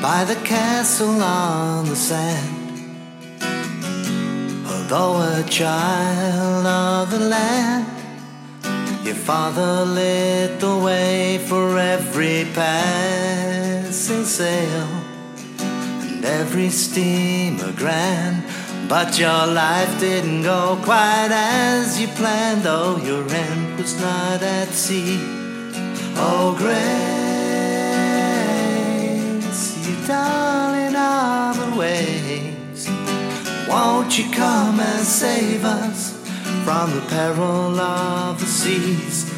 by the castle on the sand. Although a child of the land, your father lit the way for every passing sail and every steamer grand. But your life didn't go quite as you planned, though your end was not at sea. Oh, grace, won't you come and save us from the peril of the seas?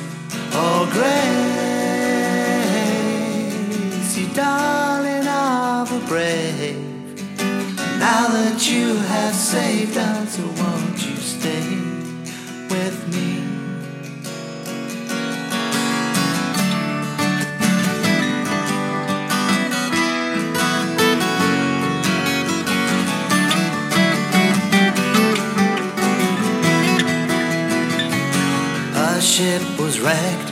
Oh, grace, you darling of the brave. Now that you have saved us, won't you stay ship was wrecked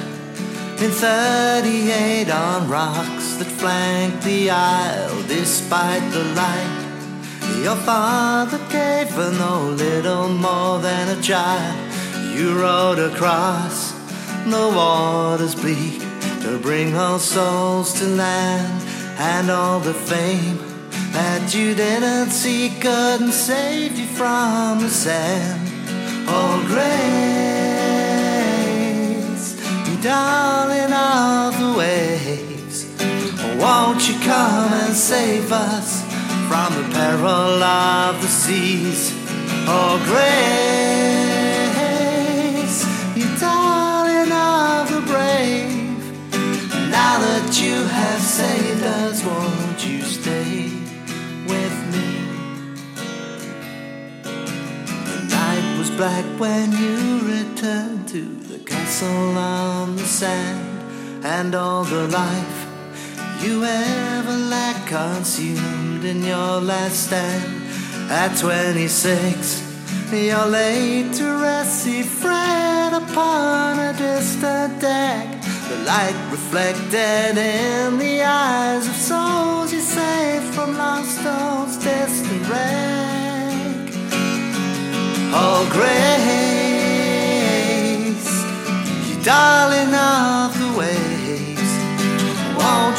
in 38 on rocks that flanked the isle despite the light. Your father gave her no little more than a child. You rowed across the waters bleak to bring all souls to land, and all the fame that you didn't see couldn't save you from the sand. Oh, grace, won't you come and save us? from the peril of the seas. Oh, grace, you darling of the brave. Now that you have saved us, won't you stay with me? The night was black when you returned to the castle on the sand, and all the life you ever lacked consumed in your last stand. At 26, you're laid to rest, sea fret upon a distant deck. The light reflected in the eyes of souls you saved from Longstone's, distant wreck. Oh, grace, you darling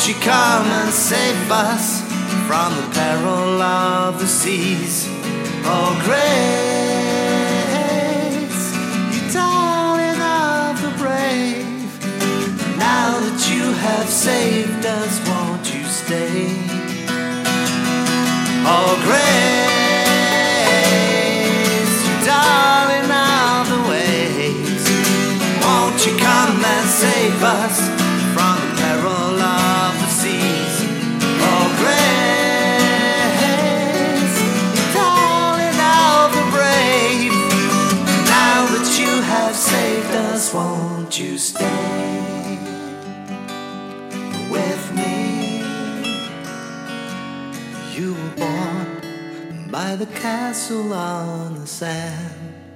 won't you come and save us from the peril of the seas? Oh, grace, you darling of the brave, now that you have saved us, won't you stay? Oh, grace, won't you stay with me? You were born by the castle on the sand.